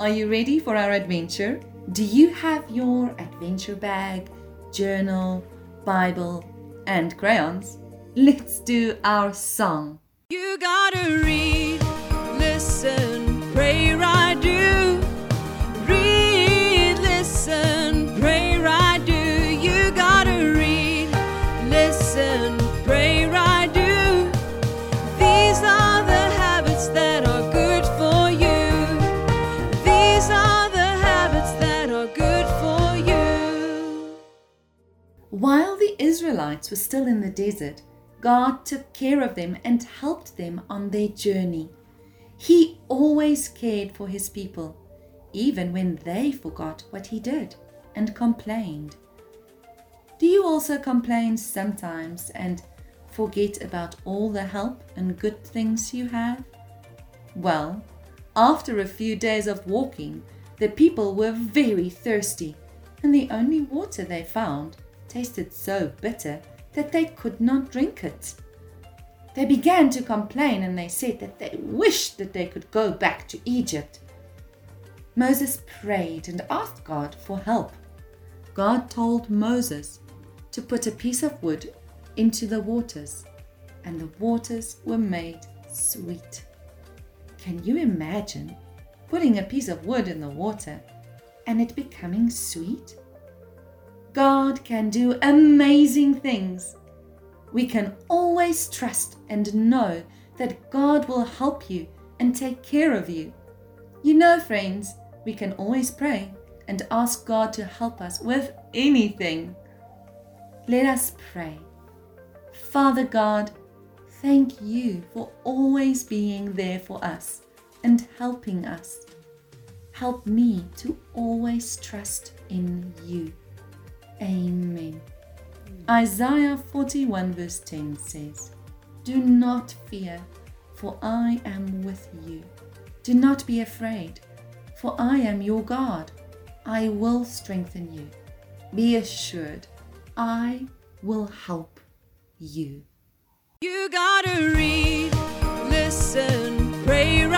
Are you ready for our adventure? Do you have your adventure bag, journal, Bible, and crayons? Let's do our song. You gotta read, While the Israelites were still in the desert, God took care of them and helped them on their journey. He always cared for his people, even when they forgot what he did and complained. Do you also complain sometimes and forget about all the help and good things you have? Well, after a few days of walking, the people were very thirsty, and the only water they found tasted so bitter that they could not drink it. They began to complain and they said that they wished that they could go back to Egypt. Moses prayed and asked God for help. God told Moses to put a piece of wood into the waters, and the waters were made sweet. Can you imagine putting a piece of wood in the water and it becoming sweet? God can do amazing things. We can always trust and know that God will help you and take care of you. You know, friends, we can always pray and ask God to help us with anything. Let us pray. Father God, thank you for always being there for us and helping us. Help me to always trust in you. Amen. Isaiah 41, verse 10 says, Do not fear, for I am with you. Do not be afraid, for I am your God. I will strengthen you. Be assured, I will help you. You gotta read, listen, pray.